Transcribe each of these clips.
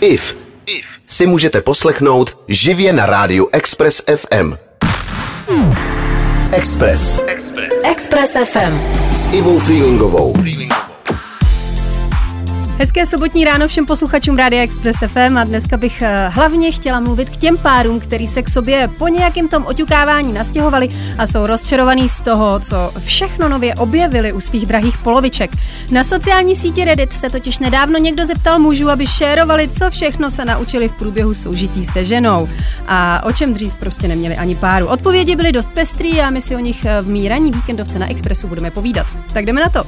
IF si můžete poslechnout živě na rádiu Express FM. Express. Express FM. S Ivou Freelingovou. Hezké sobotní ráno všem posluchačům Rádia Express FM a dneska bych eh, hlavně chtěla mluvit k těm párům, který se k sobě po nějakém tom oťukávání nastěhovali a jsou rozčarovaný z toho, co všechno nově objevili u svých drahých poloviček. Na sociální síti Reddit se totiž nedávno někdo zeptal mužů, aby šérovali, co všechno se naučili v průběhu soužití se ženou a o čem dřív prostě neměli ani páru. Odpovědi byly dost pestrý a my si o nich eh, v míraní víkendovce na Expressu budeme povídat. Tak jdeme na to.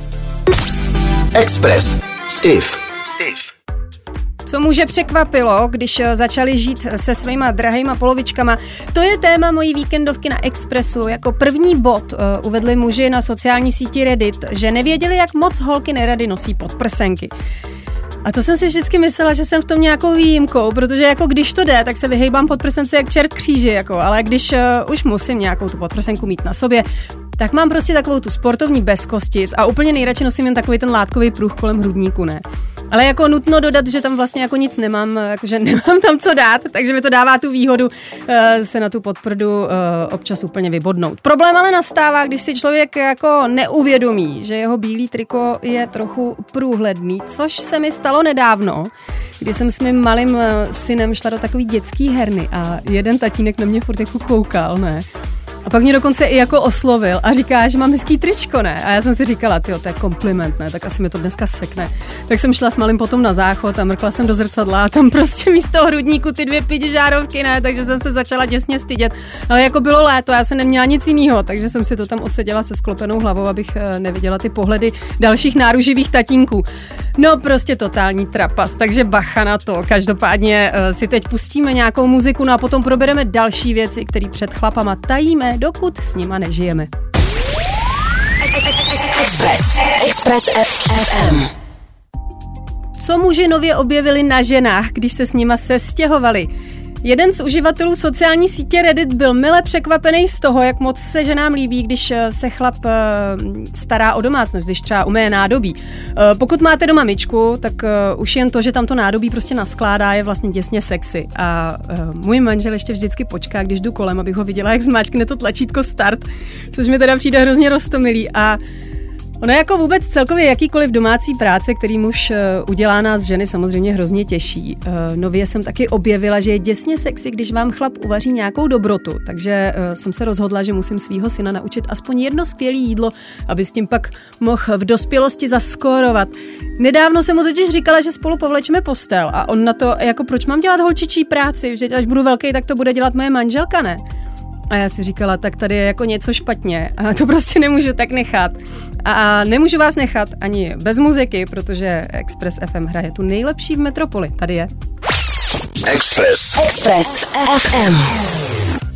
Express s IF. Co muže překvapilo, když eh, začali žít se svýma drahýma polovičkama, to je téma mojí víkendovky na Expressu. Jako první bod uh, uvedli muži na sociální síti Reddit, že nevěděli, jak moc holky nerady nosí podprsenky. A to jsem si vždycky myslela, že jsem v tom nějakou výjimkou, protože jako když to jde, tak se vyhejbám podprsenci jak čert kříži, jako, ale když uh, už musím nějakou tu podprsenku mít na sobě, tak mám prostě takovou tu sportovní bez kostic a úplně nejradši nosím jen takový ten látkový pruh kolem hrudníku, ne. Ale jako nutno dodat, že tam vlastně jako nic nemám, jakože nemám tam co dát, takže mi to dává tu výhodu uh, se na tu podprdu uh, občas úplně vybodnout. Problém ale nastává, když si člověk jako neuvědomí, že jeho bílý triko je trochu průhledný, což se mi stalo nedávno, kdy jsem s mým malým uh, synem šla do takový dětský herny a jeden tatínek na mě furt jako koukal, ne. A pak mě dokonce i jako oslovil a říká, že mám hezký tričko, ne? A já jsem si říkala, ty to je kompliment, ne? Tak asi mi to dneska sekne. Tak jsem šla s malým potom na záchod a mrkla jsem do zrcadla a tam prostě místo hrudníku ty dvě pidi žárovky, ne? Takže jsem se začala děsně stydět. Ale jako bylo léto, já jsem neměla nic jiného, takže jsem si to tam odseděla se sklopenou hlavou, abych eh, neviděla ty pohledy dalších náruživých tatínků. No prostě totální trapas, takže bacha na to. Každopádně eh, si teď pustíme nějakou muziku, no a potom probereme další věci, které před chlapama tajíme dokud s nima nežijeme. Express. Express FM. Co muži nově objevili na ženách, když se s nima sestěhovali? Jeden z uživatelů sociální sítě Reddit byl mile překvapený z toho, jak moc se ženám líbí, když eh, se chlap eh, stará o domácnost, když třeba umé nádobí. Eh, pokud máte doma myčku, tak už jen to, že tam to nádobí prostě naskládá, je vlastně děsně sexy. A můj manžel ještě vždycky počká, když jdu kolem, abych ho viděla, jak zmáčkne to tlačítko start, což mi teda přijde hrozně roztomilý. A Ono jako vůbec celkově jakýkoliv domácí práce, který muž eh, udělá nás ženy, samozřejmě hrozně těší. Eh, nově jsem taky objevila, že je děsně sexy, když vám chlap uvaří nějakou dobrotu, takže eh, jsem se rozhodla, že musím svého syna naučit aspoň jedno skvělé jídlo, aby s tím pak mohl v dospělosti zaskórovat. Nedávno jsem mu totiž říkala, že spolu povlečeme postel a on na to, jako proč mám dělat holčičí práci, že až budu velký, tak to bude dělat moje manželka, ne? A já si říkala, tak tady je jako něco špatně a to prostě nemůžu tak nechat. A nemůžu vás nechat ani bez muziky, protože Express FM hraje tu nejlepší v metropoli. Tady je. Express. Express FM.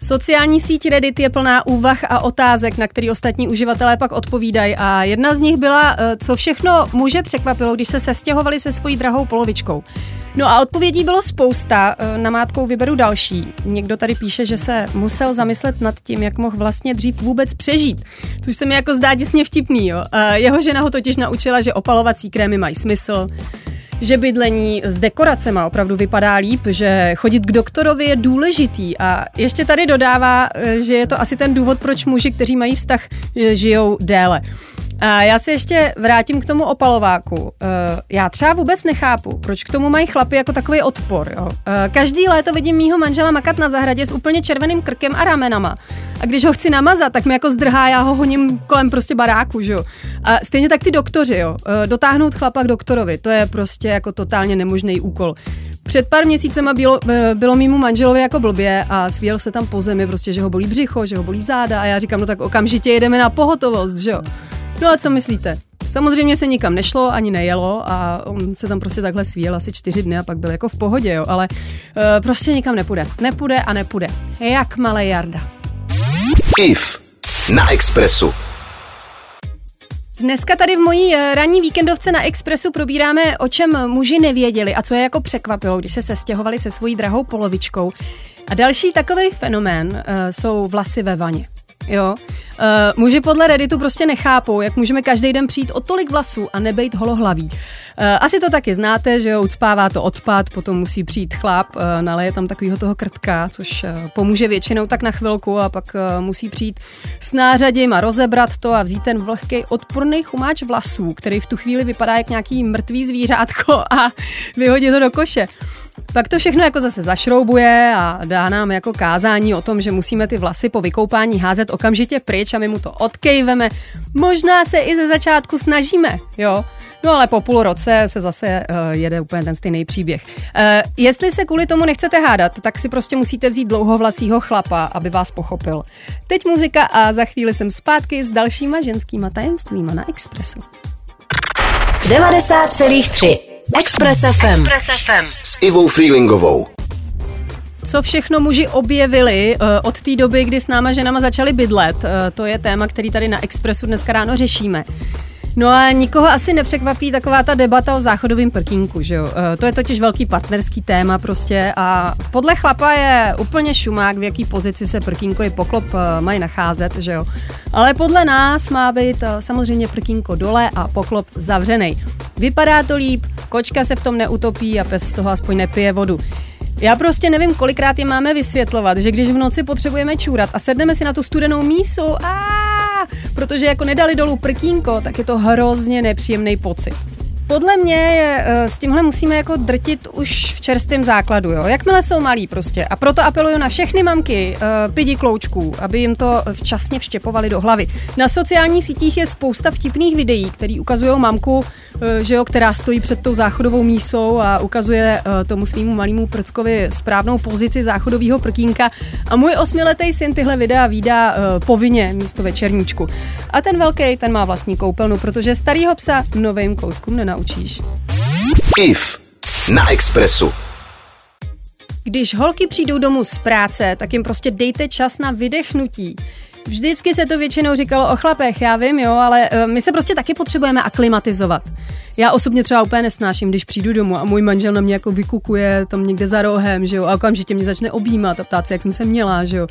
Sociální síť Reddit je plná úvah a otázek, na který ostatní uživatelé pak odpovídají a jedna z nich byla, eh, co všechno muže překvapilo, když se sestěhovali se svojí drahou polovičkou. No a odpovědí bylo spousta, eh, na mátkou vyberu další. Někdo tady píše, že se musel zamyslet nad tím, jak mohl vlastně dřív vůbec přežít, což se mi jako zdá děsně vtipný. Jo. Jeho žena ho totiž naučila, že opalovací krémy mají smysl, že bydlení s dekoracemi opravdu vypadá líp, že chodit k doktorovi je důležitý a ještě tady dodává, eh, že je to asi ten důvod, proč muži, kteří mají vztah, eh, žijou déle. A já se ještě vrátím k tomu opalováku. Eh, já třeba vůbec nechápu, proč k tomu mají chlapy jako takový odpor. Jo? Každý léto vidím mýho manžela makat na zahradě s úplně červeným krkem a ramenama. A když ho chci namazat, tak mi jako zdrhá, já ho honím kolem prostě baráku, že jo. A stejně tak ty doktoři, jo. Dotáhnout chlapa k doktorovi, to je prostě jako totálně nemožný úkol. Před pár měsícema bylo, eh, bylo mýmu manželovi jako blbě a svíjel se tam po zemi, prostě, že ho bolí břicho, že ho bolí záda a já říkám, no tak okamžitě jedeme na pohotovost, že jo. No a co myslíte? Samozřejmě se nikam nešlo, ani nejelo a on se tam prostě takhle svíjel asi čtyři dny a pak byl jako v pohodě, jo, ale uh, prostě nikam nepůjde. Nepůjde a nepůjde. Jak malé Jarda. IF na Expressu. Dneska tady v mojí eh, ranní víkendovce na Expressu probíráme, o čem muži nevěděli a co je jako překvapilo, když se sestěhovali se svojí drahou polovičkou. A další takový fenomén uh, jsou vlasy ve vaně. Jo. Uh, muži podle Redditu prostě nechápou, jak můžeme každý den přijít o tolik vlasů a nebejt holohlaví. Uh, asi to taky znáte, že jo, ucpává to odpad, potom musí přijít chlap, uh, naleje tam takového toho krtka, což uh, pomůže většinou tak na chvilku a pak uh, musí přijít s nářadím a rozebrat to a vzít ten vlhký odporný chumáč vlasů, který v tu chvíli vypadá jak nějaký mrtvý zvířátko a vyhodit to do koše. Pak to všechno jako zase zašroubuje a dá nám jako kázání o tom, že musíme ty vlasy po vykoupání házet okamžitě pryč a my mu to odkejveme. Možná se i ze začátku snažíme, jo. No ale po půl roce se zase uh, jede úplně ten stejný příběh. Uh, jestli se kvůli tomu nechcete hádat, tak si prostě musíte vzít dlouhovlasího chlapa, aby vás pochopil. Teď muzika a za chvíli jsem zpátky s dalšíma ženskýma tajemstvíma na Expressu. 90,3 Express FM. Express FM. S Ivou Freelingovou. Co všechno muži objevili uh, od té doby, kdy s náma ženama začali bydlet, uh, to je téma, který tady na Expressu dneska ráno řešíme. No a nikoho asi nepřekvapí taková ta debata o záchodovém prkínku, že jo? E, to je totiž velký partnerský téma prostě a podle chlapa je úplně šumák, v jaký pozici se prkínko i poklop e, mají nacházet, že jo? Ale podle nás má být e, samozřejmě prkínko dole a poklop zavřený. Vypadá to líp, kočka se v tom neutopí a pes z toho aspoň nepije vodu. Já prostě nevím, kolikrát je máme vysvětlovat, že když v noci potřebujeme čůrat a sedneme si na tu studenou mísu a protože jako nedali dolů prkínko, tak je to hrozně nepříjemný pocit. Podle mě je, eh, s tímhle musíme jako drtit už v čerstvém základu, jo. Jakmile jsou malí prostě. A proto apeluju na všechny mamky uh, pidi kloučků, aby jim to včasně vštěpovali do hlavy. Na sociálních sítích je spousta vtipných videí, které ukazují mamku, uh, že jo, která stojí před tou záchodovou mísou a ukazuje tomu svýmu malému prckovi správnou pozici záchodového prkínka. A můj osmiletý syn tyhle videa výdá povinně místo večerníčku. A ten velký, ten má vlastní koupelnu, protože starýho psa novým kouskům nenaučí naučíš. IF na Expressu. Když holky přijdou domů z práce, tak jim prostě dejte čas na vydechnutí. Vždycky se to většinou říkalo o chlapech, já vím, jo, ale uh, my se prostě taky potřebujeme aklimatizovat. Já osobně třeba úplně nesnáším, když přijdu domů a můj manžel na mě jako vykukuje tam někde za rohem, že jo, a okamžitě mě začne objímat a ptát se, jak jsem se měla, že jo.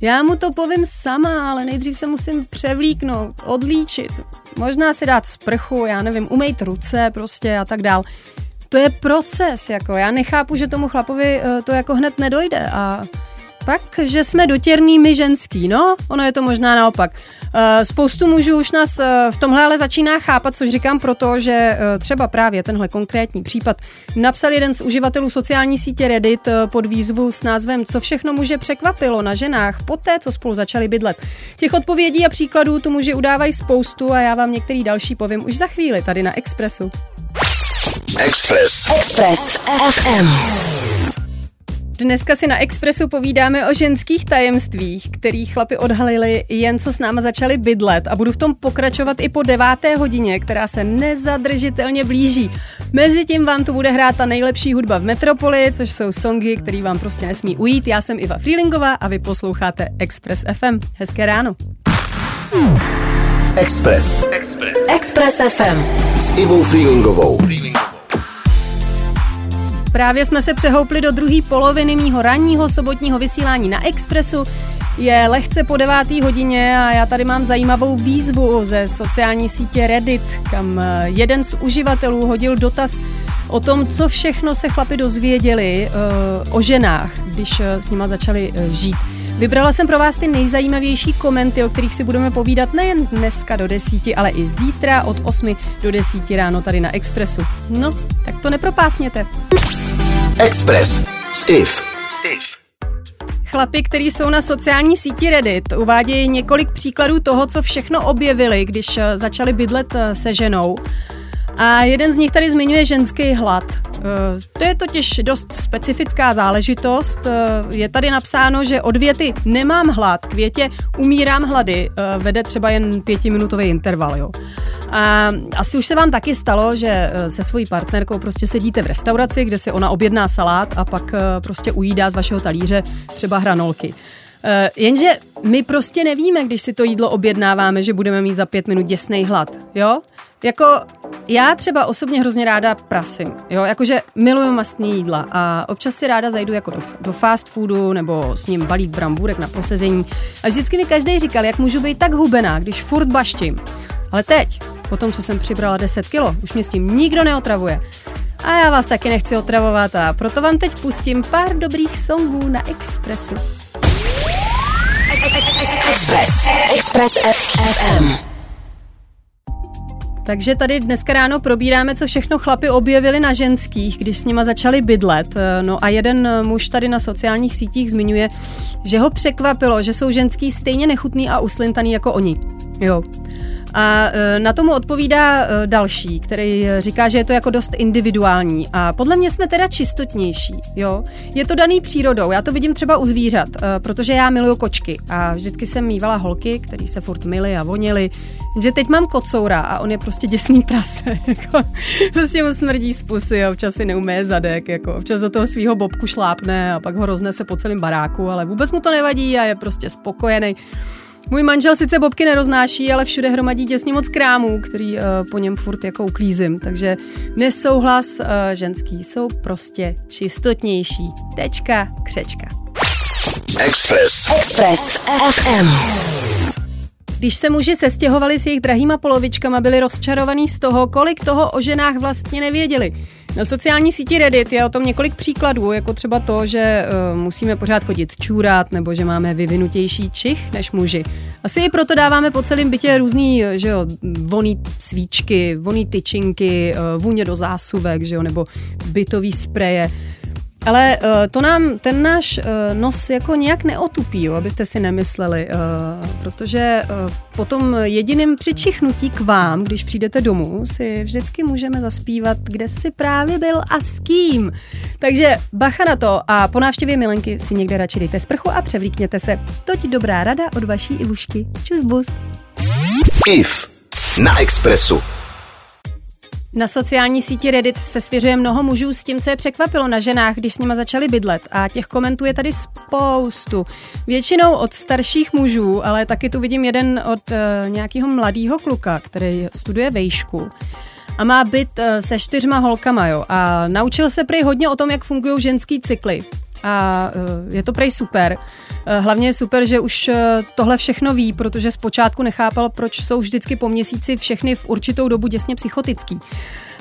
Já mu to povím sama, ale nejdřív se musím převlíknout, odlíčit, možná si dát sprchu, já nevím, umejt ruce prostě a tak dál. To je proces, jako já nechápu, že tomu chlapovi uh, to jako hned nedojde a pak, že jsme dotěrný my ženský, no, ono je to možná naopak. Eh, spoustu mužů už nás eh, v tomhle ale začíná chápat, což říkám proto, že eh, třeba právě tenhle konkrétní případ napsal jeden z uživatelů sociální sítě Reddit pod výzvu s názvem Co všechno muže překvapilo na ženách poté, co spolu začali bydlet. Těch odpovědí a příkladů tu muži udávají spoustu a já vám některý další povím už za chvíli tady na Expressu. Express. Express FM. Dneska si na Expressu povídáme o ženských tajemstvích, který chlapi odhalili jen co s náma začali bydlet a budu v tom pokračovat i po deváté hodině, která se nezadržitelně blíží. Mezitím vám tu bude hrát ta nejlepší hudba v Metropoli, což jsou songy, které vám prostě nesmí ujít. Já jsem Iva Freelingová a vy posloucháte Express FM. Hezké ráno. Express. Express. Express FM. S Ivou Freelingovou. Freelingovou. Právě jsme se přehoupli do druhé poloviny mýho ranního sobotního vysílání na Expressu. Je lehce po devátý hodině a já tady mám zajímavou výzvu ze sociální sítě Reddit, kam eh, jeden z uživatelů hodil dotaz o tom, co všechno se chlapi dozvěděli uh, o ženách, když uh, s nima začali žít. Vybrala jsem pro vás ty nejzajímavější komenty, o kterých si budeme povídat nejen dneska do desíti, ale i zítra od 8 do 10 ráno tady na Expressu. No, tak to nepropásněte. Express s IF. Chlapi, kteří jsou na sociální síti Reddit, uvádějí několik příkladů toho, co všechno objevili, když eh, začali bydlet eh, se ženou. A jeden z nich tady zmiňuje ženský hlad. Eh, to je totiž dost specifická záležitost. Eh, je tady napsáno, že od věty nemám hlad k větě umírám hlady eh, vede třeba jen pětiminutový interval. Jo. A asi už se vám taky stalo, že se svojí partnerkou prostě sedíte v restauraci, kde si ona objedná salát a pak prostě ujídá z vašeho talíře třeba hranolky. jenže my prostě nevíme, když si to jídlo objednáváme, že budeme mít za pět minut děsný hlad, jo? Jako já třeba osobně hrozně ráda prasím, jo, jakože miluju mastný jídla a občas si ráda zajdu jako do, do fast foodu nebo s ním balík brambůrek na posezení a vždycky mi každý říkal, jak můžu být tak hubená, když furt baštím. Ale teď, po tom, co jsem přibrala 10 kilo, už mě s tím nikdo neotravuje. A já vás taky nechci otravovat a proto vám teď pustím pár dobrých songů na Expressu. Express. Express FM. Takže tady dneska ráno probíráme, co všechno chlapi objevili na ženských, když s nima začali bydlet. No a jeden muž tady na sociálních sítích zmiňuje, že ho překvapilo, že jsou ženský stejně nechutný a uslintaný jako oni. Jo. A e, na tomu odpovídá e, další, který říká, že je to jako dost individuální. A podle mě jsme teda čistotnější, jo. Je to daný přírodou, já to vidím třeba u zvířat, e, protože já miluju kočky a vždycky jsem mývala holky, který se furt mily a vonily, že teď mám kocoura a on je prostě děsný prase, jako, prostě mu smrdí z pusy a občas si neumeje zadek, jako občas do toho svého bobku šlápne a pak ho roznese po celém baráku, ale vůbec mu to nevadí a je prostě spokojený. Můj manžel sice bobky neroznáší, ale všude hromadí těsně moc krámů, který uh, po něm furt jako uklízím. Takže nesouhlas, uh, ženský jsou prostě čistotnější. Tečka, křečka. Express. Express FM. Když se muži sestěhovali s jejich drahýma polovičkama, byli rozčarovaní z toho, kolik toho o ženách vlastně nevěděli. Na sociální síti Reddit je o tom několik příkladů, jako třeba to, že uh, musíme pořád chodit čůrat, nebo že máme vyvinutější čich než muži. Asi i proto dáváme po celém bytě různý, že jo, voný svíčky, voný tyčinky, uh, vůně do zásuvek, že jo, nebo bytový spreje. Ale uh, to nám ten náš uh, nos jako nějak neotupí, jo, abyste si nemysleli, uh, protože uh, potom jediným přičichnutí k vám, když přijdete domů, si vždycky můžeme zaspívat, kde jsi právě byl a s kým. Takže bacha na to a po návštěvě milenky si někde radši dejte sprchu a převlíkněte se. Toť dobrá rada od vaší Ivušky. Čus bus. IF na Expressu. Na sociální síti Reddit se svěřuje mnoho mužů s tím, co je překvapilo na ženách, když s nima začali bydlet a těch komentů je tady spoustu. Většinou od starších mužů, ale taky tu vidím jeden od uh, nějakého mladého kluka, který studuje vejšku a má byt uh, se čtyřma holkama, jo. A naučil se prý hodně o tom, jak fungují ženský cykly. A uh, je to prej super. Uh, hlavně je super, že už uh, tohle všechno ví, protože zpočátku nechápal, proč jsou vždycky po měsíci všechny v určitou dobu děsně psychotický.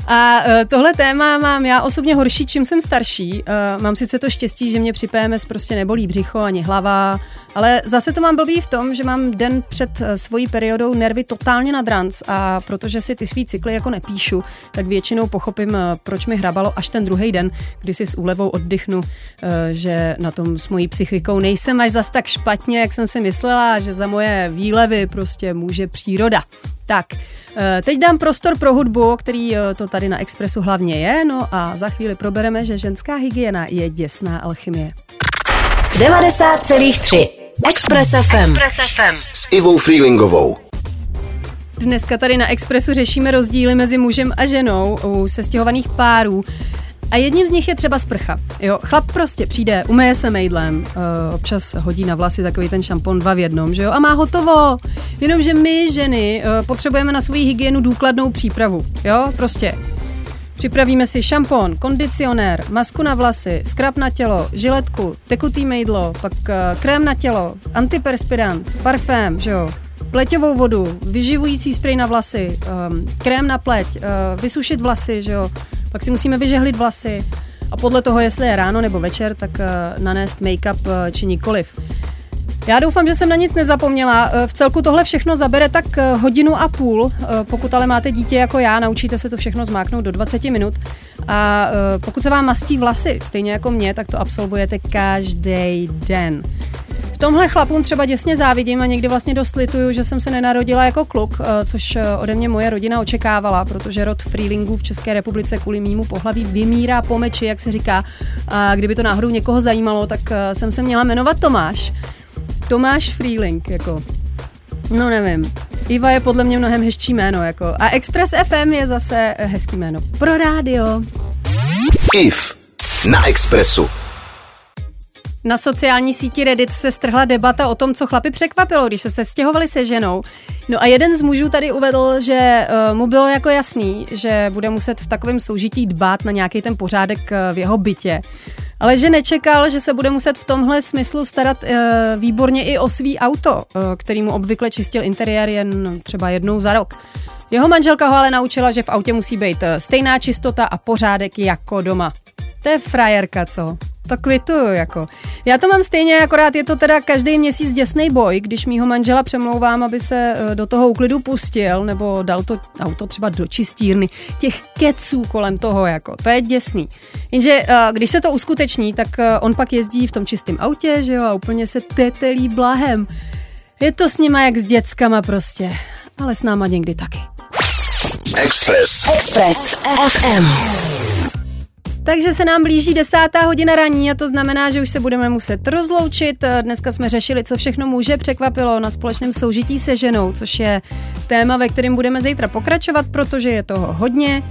A uh, tohle téma mám já osobně horší, čím jsem starší. Mám sice to štěstí, že mě při PMS prostě nebolí břicho ani hlava, ale zase to mám blbý v tom, že mám den před svojí periodou nervy totálně na dranc a protože si ty svý cykly jako nepíšu, tak většinou pochopím, proč mi hrabalo až ten druhý den, kdy si s úlevou oddychnu, že na tom s mojí psychikou nejsem až zas tak špatně, jak jsem si myslela, že za moje výlevy prostě může příroda. Tak, teď dám prostor pro hudbu, který to tady na Expressu hlavně je, no a za chvíli probereme, že ženská hygiena je děsná alchymie. 90,3 Express FM. Express FM. S Ivou Freelingovou. Dneska tady na Expressu řešíme rozdíly mezi mužem a ženou u sestěhovaných párů. A jedním z nich je třeba sprcha. Jo, chlap prostě přijde, umeje se mejdlem, uh, občas hodí na vlasy takový ten šampon dva v jednom, že jo, a má hotovo. Jenomže my, ženy, uh, potřebujeme na svoji hygienu důkladnou přípravu, jo, prostě. Připravíme si šampon, kondicionér, masku na vlasy, skrap na tělo, žiletku, tekutý mejdlo, pak uh, krém na tělo, antiperspirant, parfém, že jo, pleťovou vodu, vyživující sprej na vlasy, um, krém na pleť, uh, vysušit vlasy, že jo, pak si musíme vyžehlit vlasy a podle toho, jestli je ráno nebo večer, tak uh, nanést make-up uh, či nikoliv. Já doufám, že jsem na nic nezapomněla. V celku tohle všechno zabere tak hodinu a půl. Pokud ale máte dítě jako já, naučíte se to všechno zmáknout do 20 minut. A pokud se vám mastí vlasy, stejně jako mě, tak to absolvujete každý den tomhle chlapům třeba děsně závidím a někdy vlastně dost lituju, že jsem se nenarodila jako kluk, eh, což eh, ode mě moje rodina očekávala, protože rod freelingů v České republice kvůli mýmu pohlaví vymírá po meči, jak se říká. A kdyby to náhodou někoho zajímalo, tak eh, jsem se měla jmenovat Tomáš. Tomáš Freeling, jako No nevím. Iva je podle mě mnohem hezčí jméno. Jako. A Express FM je zase hezký jméno. Pro rádio. IF na Expressu. Na sociální síti Reddit se strhla debata o tom, co chlapi překvapilo, když se sestěhovali se ženou. No a jeden z mužů tady uvedl, že uh, mu bylo jako jasný, že bude muset v takovém soužití dbát na nějaký ten pořádek uh, v jeho bytě. Ale že nečekal, že se bude muset v tomhle smyslu starat uh, výborně i o svý auto, který mu obvykle čistil interiér jen třeba jednou za rok. Jeho manželka ho ale naučila, že v autě musí být stejná čistota a pořádek jako doma. To je frajerka, co? To kvituju, jako. Já to mám stejně, akorát je to teda každý měsíc děsný boj, když mýho manžela přemlouvám, aby se e, do toho úklidu pustil, nebo dal to auto třeba do čistírny. Těch keců kolem toho, jako, to je děsný. Jenže e, když se to uskuteční, tak e, on pak jezdí v tom čistém autě, že jo, a úplně se tetelí blahem. Je to s nima jak s dětskama prostě, ale s náma někdy taky. Express. Express FM. Takže se nám blíží desátá hodina raní a to znamená, že už se budeme muset rozloučit. Dneska jsme řešili, co všechno muže překvapilo na společném soužití se ženou, což je téma, ve kterém budeme zítra pokračovat, protože je toho hodně.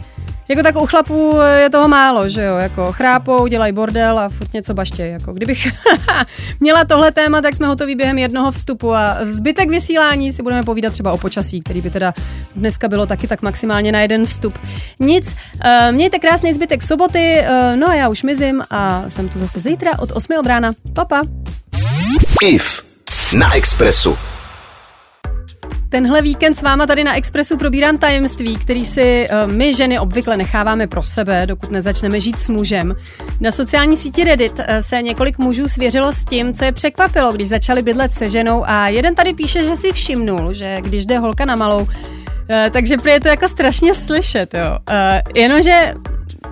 Jako tak u chlapů je toho málo, že jo, jako chrápou, dělají bordel a furt něco baštějí. Jako kdybych měla tohle téma, tak jsme hotoví během jednoho vstupu a v zbytek vysílání si budeme povídat třeba o počasí, který by teda dneska bylo taky tak maximálně na jeden vstup. Nic, uh, mějte krásný zbytek soboty, uh, no a já už mizím a jsem tu zase zítra od 8 od rána. Papa. IF na Expressu. Tenhle víkend s váma tady na Expressu probírám tajemství, který si uh, my ženy obvykle necháváme pro sebe, dokud nezačneme žít s mužem. Na sociální síti Reddit uh, se několik mužů svěřilo s tím, co je překvapilo, když začali bydlet se ženou a jeden tady píše, že si všimnul, že když jde holka na malou, takže prý je to jako strašně slyšet, jo. Uh, jenomže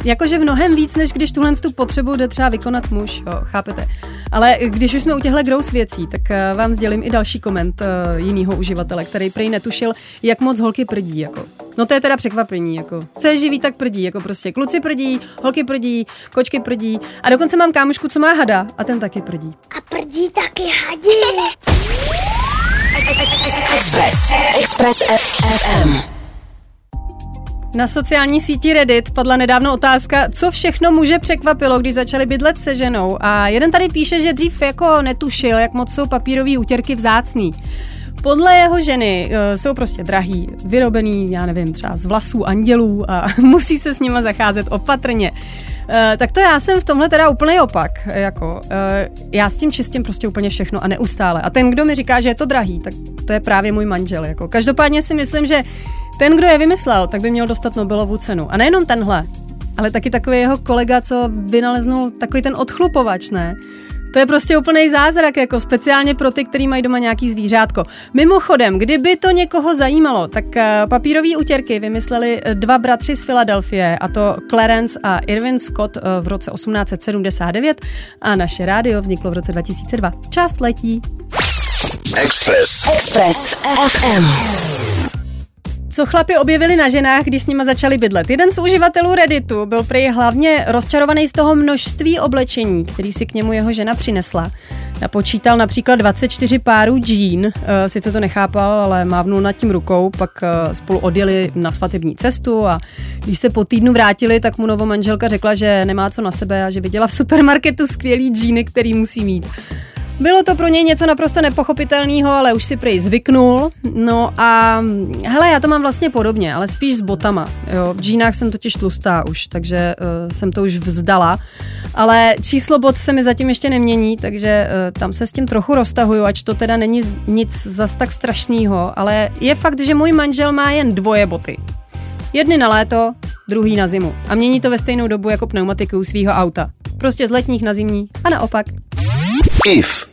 jakože mnohem víc, než když tuhle tu potřebu jde třeba vykonat muž, jo, chápete. Ale když už jsme u těchto gross věcí, tak eh, vám sdělím i další koment uh, jiného uživatele, který prej netušil, jak moc holky prdí, jako. No to je teda překvapení, jako. Co je živý, tak prdí, jako prostě kluci prdí, holky prdí, kočky prdí a dokonce mám kámošku, co má hada a ten taky prdí. A prdí taky hadí. Express. Express FM. Na sociální síti Reddit padla nedávno otázka, co všechno muže překvapilo, když začali bydlet se ženou. A jeden tady píše, že dřív jako netušil, jak moc jsou papírové útěrky vzácný. Podle jeho ženy uh, jsou prostě drahý, vyrobený, já nevím, třeba z vlasů andělů a musí se s nima zacházet opatrně. Uh, tak to já jsem v tomhle teda úplný opak. Jako, uh, já s tím čistím prostě úplně všechno a neustále. A ten, kdo mi říká, že je to drahý, tak to je právě můj manžel. Jako. Každopádně si myslím, že ten, kdo je vymyslel, tak by měl dostat Nobelovu cenu. A nejenom tenhle, ale taky takový jeho kolega, co vynaleznul takový ten odchlupovač, ne? To je prostě úplný zázrak, jako speciálně pro ty, kteří mají doma nějaký zvířátko. Mimochodem, kdyby to někoho zajímalo, tak eh, papírové utěrky vymysleli eh, dva bratři z Filadelfie, a to Clarence a Irvin Scott eh, v roce 1879 a naše rádio vzniklo v roce 2002. Část letí. Express. Express FM. Co chlapi objevili na ženách, když s nima začali bydlet? Jeden z uživatelů Redditu byl prý hlavně rozčarovaný z toho množství oblečení, který si k němu jeho žena přinesla. Napočítal například 24 párů džín, eh, sice to nechápal, ale mávnul nad tím rukou, pak eh, spolu odjeli na svatební cestu a když se po týdnu vrátili, tak mu novomanželka řekla, že nemá co na sebe a že viděla v supermarketu skvělý džíny, který musí mít. Bylo to pro něj něco naprosto nepochopitelného, ale už si prej zvyknul. No a hele, já to mám vlastně podobně, ale spíš s botama. Jo. V džínách jsem totiž tlustá už, takže uh, jsem to už vzdala. Ale číslo bot se mi zatím ještě nemění, takže uh, tam se s tím trochu roztahuju, ač to teda není nic zas tak strašného. Ale je fakt, že můj manžel má jen dvoje boty. Jedny na léto, druhý na zimu. A mění to ve stejnou dobu jako pneumatiku svého auta. Prostě z letních na zimní a naopak. IF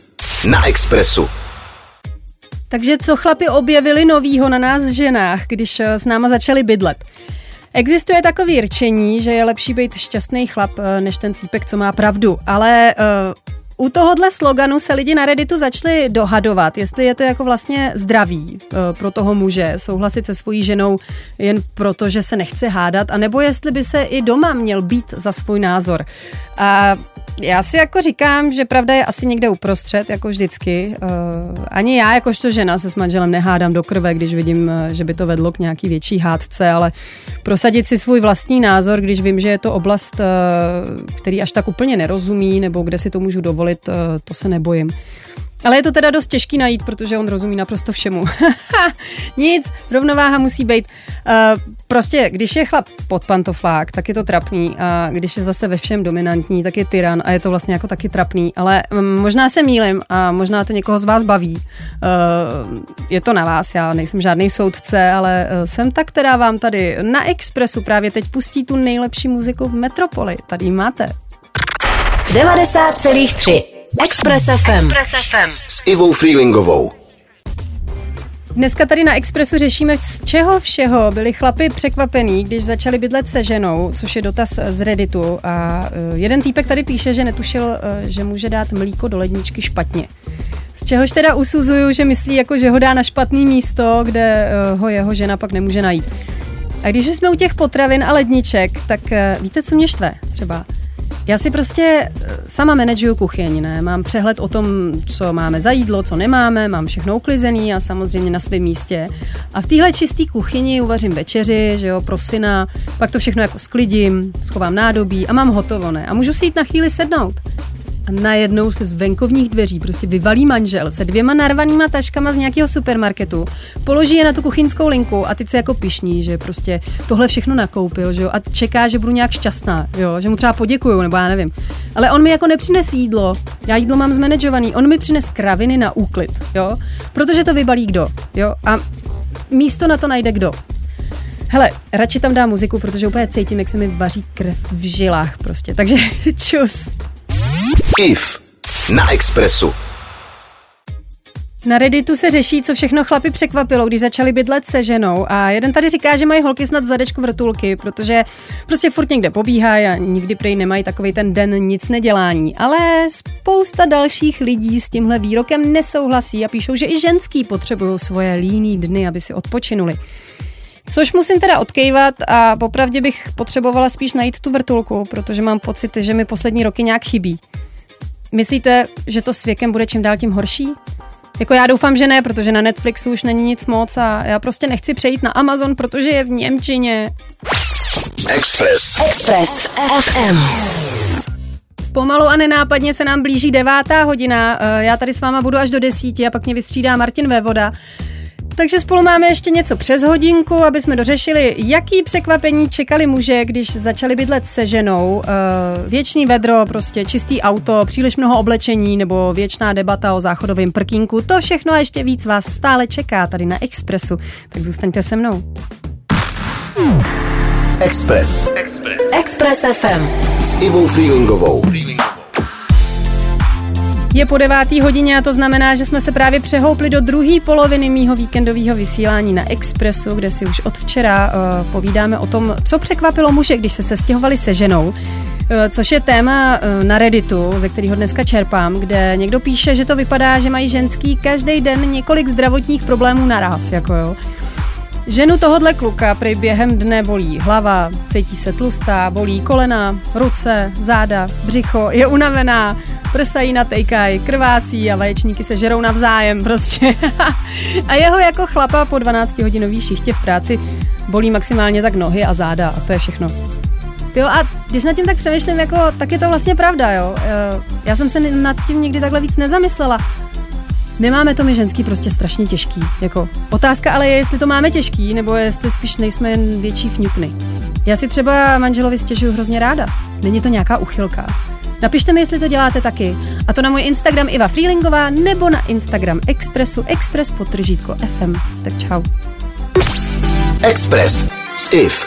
na Expressu. Takže co chlapi objevili novýho na nás ženách, když eh, s náma začali bydlet? Existuje takový rčení, že je lepší být šťastný chlap, eh, než ten týpek, co má pravdu. Ale uh, u tohohle sloganu se lidi na Redditu začali dohadovat, jestli je to jako vlastně zdravý uh, pro toho muže souhlasit se svojí ženou jen proto, že se nechce hádat, anebo jestli by se i doma měl být za svůj názor. A já si jako říkám, že pravda je asi někde uprostřed, jako vždycky. Uh, ani já, jakožto žena, se s manželem nehádám do krve, když vidím, uh, že by to vedlo k nějaký větší hádce, ale prosadit si svůj vlastní názor, když vím, že je to oblast, který až tak úplně nerozumí, nebo kde si to můžu dovolit, dovolit, eh, to se nebojím. Ale je to teda dost těžký najít, protože on rozumí naprosto všemu. Nic, rovnováha musí být. Uh, prostě, když je chlap pod pantoflák, tak je to trapný a když je zase ve všem dominantní, tak je tyran a je to vlastně jako taky trapný. Ale um, možná se mýlim a možná to někoho z vás baví. Uh, je to na vás, já nejsem žádný soudce, ale jsem ta, která vám tady na Expressu právě teď pustí tu nejlepší muziku v Metropoli. Tady máte. 90,3 Express FM. Express FM. S Ivou Freelingovou. Dneska tady na Expressu řešíme, z čeho všeho byli chlapi překvapení, když začali bydlet se ženou, což je dotaz z Redditu. A eh, jeden týpek tady píše, že netušil, eh, že může dát mlíko do ledničky špatně. Z čehož teda usuzuju, že myslí, jako, že ho dá na špatný místo, kde eh, ho jeho žena pak nemůže najít. A když jsme u těch potravin a ledniček, tak víte, co mě štve třeba? Já si prostě eh, sama manažuju kuchyň, ne? Mám přehled o tom, co máme za jídlo, co nemáme, mám všechno uklizený a samozřejmě na svém místě. A v téhle čisté kuchyni uvařím večeři, že jo, pro syna, pak to všechno jako sklidím, schovám nádobí a mám hotovo, ne? A můžu si jít na chvíli sednout. A najednou se z venkovních dveří prostě vyvalí manžel se dvěma narvanýma taškama z nějakého supermarketu, položí je na tu kuchyňskou linku a teď se jako pišní, že prostě tohle všechno nakoupil, že jo, a čeká, že budu nějak šťastná, jo, že mu třeba poděkuju, nebo já nevím. Ale on mi jako nepřines jídlo, já jídlo mám zmanagovaný, on mi přines kraviny na úklid, jo, protože to vybalí kdo, jo, a místo na to najde kdo. Hele, radši tam dám muziku, protože úplně cítím, jak se mi vaří krev v žilách prostě. Takže čus. IF na Expressu. Na Redditu se řeší, co všechno chlapi překvapilo, když začali bydlet se ženou a jeden tady říká, že mají holky snad zadečku vrtulky, protože prostě furt někde pobíhají a nikdy prej nemají takový ten den nic nedělání. Ale spousta dalších lidí s tímhle výrokem nesouhlasí a píšou, že i ženský potřebují svoje líný dny, aby si odpočinuli. Což musím teda odkejvat a popravdě bych potřebovala spíš najít tu vrtulku, protože mám pocit, že mi poslední roky nějak chybí. Myslíte, že to s věkem bude čím dál tím horší? Jako já doufám, že ne, protože na Netflixu už není nic moc a já prostě nechci přejít na Amazon, protože je v Němčině. Express. Express FM. Pomalu a nenápadně se nám blíží devátá hodina. Eh, já tady s váma budu až do desíti a pak mě vystřídá Martin Vévoda. Takže spolu máme ještě něco přes hodinku, aby jsme dořešili, jaký překvapení čekali muže, když začali bydlet se ženou. Uh, věčný vedro, prostě čistý auto, příliš mnoho oblečení nebo věčná debata o záchodovém prkínku. To všechno a ještě víc vás stále čeká tady na Expressu. Tak zůstaňte se mnou. Express. Express. Express FM. S Ivou Freelingovou. Freelingovou. Je po devátý hodině a to znamená, že jsme se právě přehoupli do druhé poloviny mýho víkendového vysílání na Expressu, kde si už od včera uh, povídáme o tom, co překvapilo muže, když se sestěhovali se ženou. Uh, což je téma uh, na Redditu, ze kterého dneska čerpám, kde někdo píše, že to vypadá, že mají ženský každý den několik zdravotních problémů naraz. Jako jo. Ženu tohodle kluka prý během dne bolí hlava, cítí se tlustá, bolí kolena, ruce, záda, břicho, je unavená, prsa jí natejkají, krvácí a vaječníky se žerou navzájem prostě. a jeho jako chlapa po 12 hodinový šichtě v práci bolí maximálně tak nohy a záda a to je všechno. Jo, a když nad tím tak přemýšlím, jako, tak je to vlastně pravda, jo. Eh, já jsem se nad tím nikdy takhle víc nezamyslela. Nemáme to my ženský prostě strašně těžký. Jako, otázka ale je, jestli to máme těžký, nebo jestli spíš nejsme jen větší fňukny. Já si třeba manželovi stěžuju hrozně ráda. Není to nějaká uchylka. Napište mi, jestli to děláte taky. A to na můj Instagram Iva Freelingová nebo na Instagram Expressu Express potržítko FM. Tak čau. Express s IF.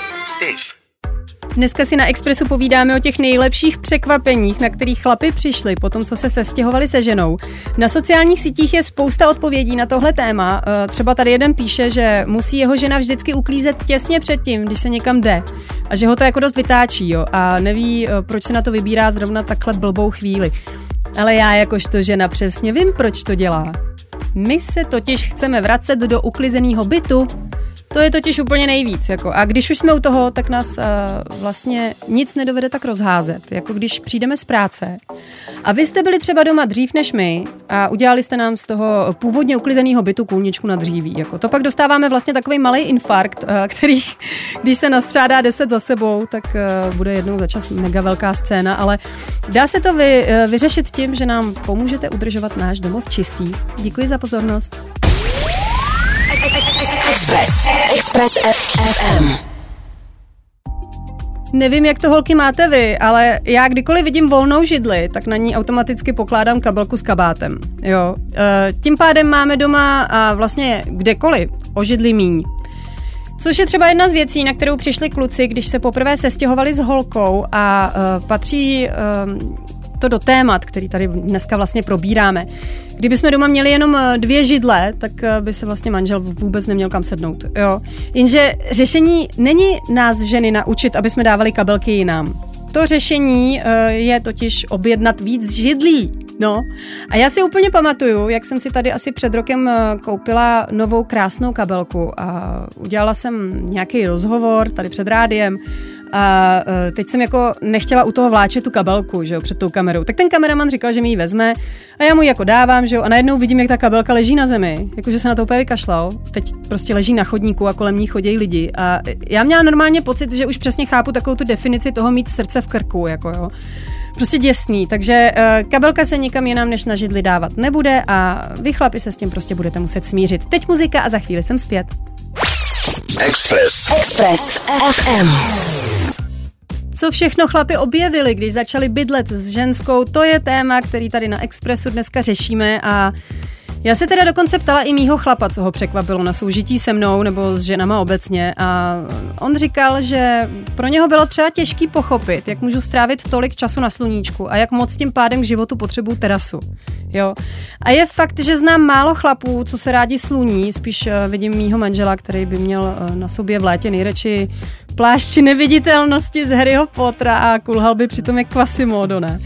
Dneska si na Expressu povídáme o těch nejlepších překvapeních, na kterých chlapy přišli po tom, co se sestěhovali se ženou. Na sociálních sítích je spousta odpovědí na tohle téma. Eh, třeba tady jeden píše, že musí jeho žena vždycky uklízet těsně předtím, když se někam jde. A že ho to jako dost vytáčí jo, a neví, eh, proč se na to vybírá zrovna takhle blbou chvíli. Ale já jakožto žena přesně vím, proč to dělá. My se totiž chceme vracet do uklizeného bytu, To je totiž úplně nejvíc. Jako. A když už jsme u toho, tak nás uh, vlastně nic nedovede tak rozházet. Jako když přijdeme z práce a vy jste byli třeba doma dřív než my a udělali jste nám z toho původně uklizeného bytu kůlničku na dříví. Jako. To pak dostáváme vlastně takový malý infarkt, uh, který, když se nastřádá deset za sebou, tak uh, bude jednou za čas mega velká scéna, ale dá se to vy, uh, vyřešit tím, že nám pomůžete udržovat náš domov čistý. Děkuji za pozornost. Express. Express FM. Nevím, jak to holky máte vy, ale já kdykoliv vidím volnou židli, tak na ní automaticky pokládám kabelku s kabátem. Jo. E, tím pádem máme doma a vlastně kdekoliv o židli míň. Což je třeba jedna z věcí, na kterou přišli kluci, když se poprvé sestěhovali s holkou a uh, patří uh, to do témat, který tady dneska vlastně probíráme. Kdybychom doma měli jenom eh, dvě židle, tak eh, by se vlastně manžel vůbec neměl kam sednout. Jo? Jenže řešení není nás ženy naučit, aby jsme dávali kabelky jinam. To řešení eh, je totiž objednat víc židlí. No, a já si úplně pamatuju, jak jsem si tady asi před rokem koupila novou krásnou kabelku a udělala jsem nějaký rozhovor tady před rádiem a uh, teď jsem jako nechtěla u toho vláčet tu kabelku, že jo, před tou kamerou. Tak ten kameraman říkal, že mi ji vezme a já mu ji jako dávám, že jo, a najednou vidím, jak ta kabelka leží na zemi, jakože se na to úplně vykašlal. Teď prostě leží na chodníku a kolem ní chodí lidi. A já měla normálně pocit, že už přesně chápu takovou tu definici toho mít srdce v krku, jako jo. Prostě děsný, takže uh, kabelka se nikam jinam než na židli dávat nebude a vy chlapi se s tím prostě budete muset smířit. Teď muzika a za chvíli jsem zpět. Express. Express FM. Co všechno chlapi objevili, když začali bydlet s ženskou, to je téma, který tady na Expressu dneska řešíme a já se teda dokonce ptala i mýho chlapa, co ho překvapilo na soužití se mnou nebo s ženama obecně a on říkal, že pro něho bylo třeba těžký pochopit, jak můžu strávit tolik času na sluníčku a jak moc tím pádem k životu potřebuju terasu. Jo. A je fakt, že znám málo chlapů, co se rádi sluní, spíš eh, vidím mýho manžela, který by měl eh, na sobě v létě nejradši plášť neviditelnosti z Harryho Pottera a kulhal by přitom jak Quasimodo, ne?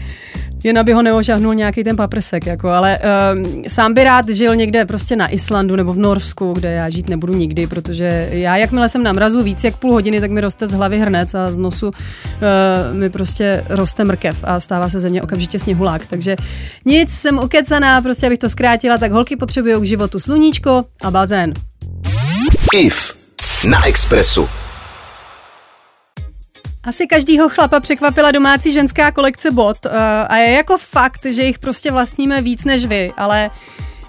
Jen aby ho neožahnul nějaký ten paprsek, jako, ale um, sám by rád žil někde prostě na Islandu nebo v Norsku, kde já žít nebudu nikdy, protože já jakmile jsem na mrazu víc jak půl hodiny, tak mi roste z hlavy hrnec a z nosu uh, mi prostě roste mrkev a stává se ze mě okamžitě sněhulák, takže nic, jsem ukecaná, prostě abych to zkrátila, tak holky potřebují k životu sluníčko a bazén. IF na Expressu. Asi každýho chlapa překvapila domácí ženská kolekce bot uh, a je jako fakt, že jich prostě vlastníme víc než vy, ale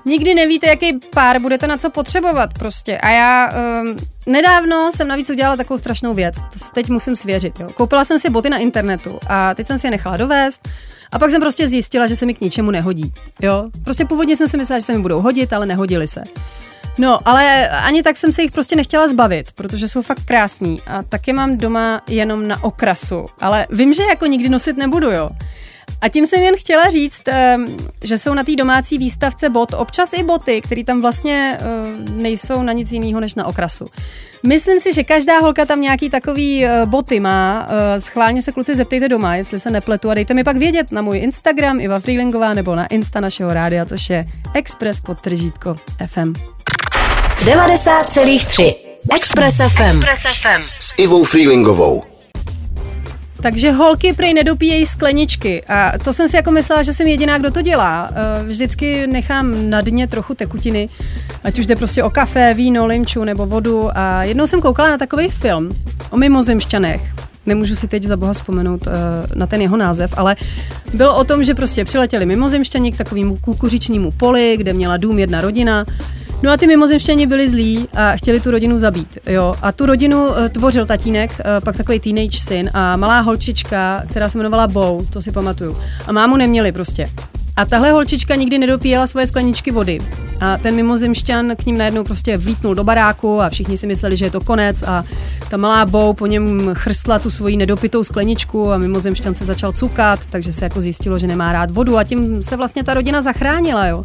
nikdy nevíte, jaký pár budete na co potřebovat prostě. A já um, nedávno jsem navíc udělala takovou strašnou věc, to teď musím svěřit. Jo. Koupila jsem si boty na internetu a teď jsem si je nechala dovést a pak jsem prostě zjistila, že se mi k ničemu nehodí. Jo. Prostě původně jsem si myslela, že se mi budou hodit, ale nehodili se. No, ale ani tak jsem se jich prostě nechtěla zbavit, protože jsou fakt krásní a taky mám doma jenom na okrasu. Ale vím, že jako nikdy nosit nebudu, jo. A tím jsem jen chtěla říct, ehm, že jsou na té domácí výstavce bot občas i boty, které tam vlastně ehm, nejsou na nic jiného než na okrasu. Myslím si, že každá holka tam nějaký takový eh, boty má. Eh, schválně se kluci zeptejte doma, jestli se nepletu a dejte mi pak vědět na můj Instagram Iva Freelingová nebo na Insta našeho rádia, což je Express podtržítko FM. 90,3 Express FM. Express FM. S Ivou Freelingovou. Takže holky prej nedopíjejí skleničky a to jsem si jako myslela, že jsem jediná, kdo to dělá. Eh, vždycky nechám na dně trochu tekutiny, ať už jde prostě o kafe, víno, limču nebo vodu a jednou jsem koukala na takový film o mimozemšťanech. Nemůžu si teď za boha vzpomenout uh, na ten jeho název, ale bylo o tom, že prostě přiletěli mimozemšťani k takovému kukuřičnímu poli, kde měla dům jedna rodina No a ty mimozemštěni byli zlí a chtěli tu rodinu zabít. Jo. A tu rodinu uh, tvořil tatínek, uh, pak takový teenage syn a malá holčička, která se jmenovala Bow, to si pamatuju. A mámu neměli prostě. A tahle holčička nikdy nedopíjela svoje skleničky vody. A ten mimozemšťan k ním najednou prostě vlítnul do baráku a všichni si mysleli, že je to konec a ta malá Bou po něm chrstla tu svoji nedopitou skleničku a mimozemšťan se začal cukat, takže se jako zjistilo, že nemá rád vodu a tím se vlastně ta rodina zachránila, jo.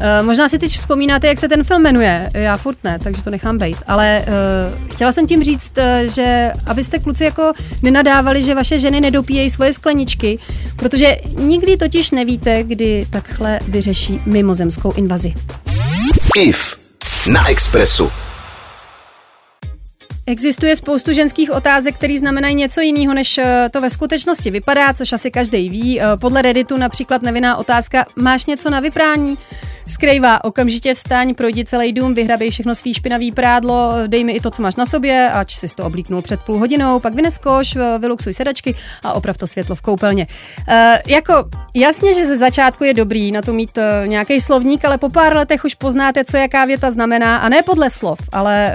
Uh, možná si teď vzpomínáte, jak se ten film jmenuje. Já furt ne, takže to nechám být. Ale uh, chtěla jsem tím říct, uh, že abyste kluci jako nenadávali, že vaše ženy nedopíjejí svoje skleničky, protože nikdy totiž nevíte, kdy takhle vyřeší mimozemskou invazi. IF na Expressu. Existuje spoustu ženských otázek, které znamenají něco jiného, než eh, to ve skutečnosti vypadá, což asi každý ví. Eh, podle Redditu například nevinná otázka, máš něco na vyprání? Skrývá, okamžitě vstaň, projdi celý dům, vyhrabej všechno svý špinavý prádlo, dej mi i to, co máš na sobě, ač si to oblíknul před půl hodinou, pak vynes koš, vyluxuj sedačky a oprav to světlo v koupelně. E, jako jasně, že ze začátku je dobrý na to mít e, nějaký slovník, ale po pár letech už poznáte, co jaká věta znamená a ne podle slov, ale e,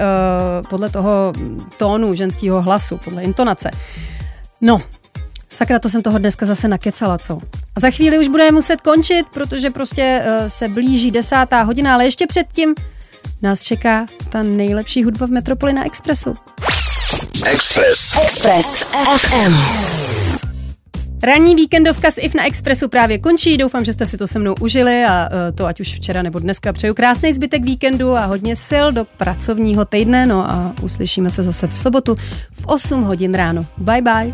podle toho tónu ženského hlasu, podle intonace. No, Sakra, to jsem toho dneska zase nakecala, co? A za chvíli už budeme muset končit, protože prostě uh, se blíží desátá hodina, ale ještě předtím nás čeká ta nejlepší hudba v Metropoli na Expressu. Express. Express FM. Ranní víkendovka s IF na Expressu právě končí. Doufám, že jste si to se mnou užili a e, to ať už včera nebo dneska. Přeju krásný zbytek víkendu a hodně sil do pracovního týdne. No a uslyšíme se zase v sobotu v 8 hodin ráno. Bye bye.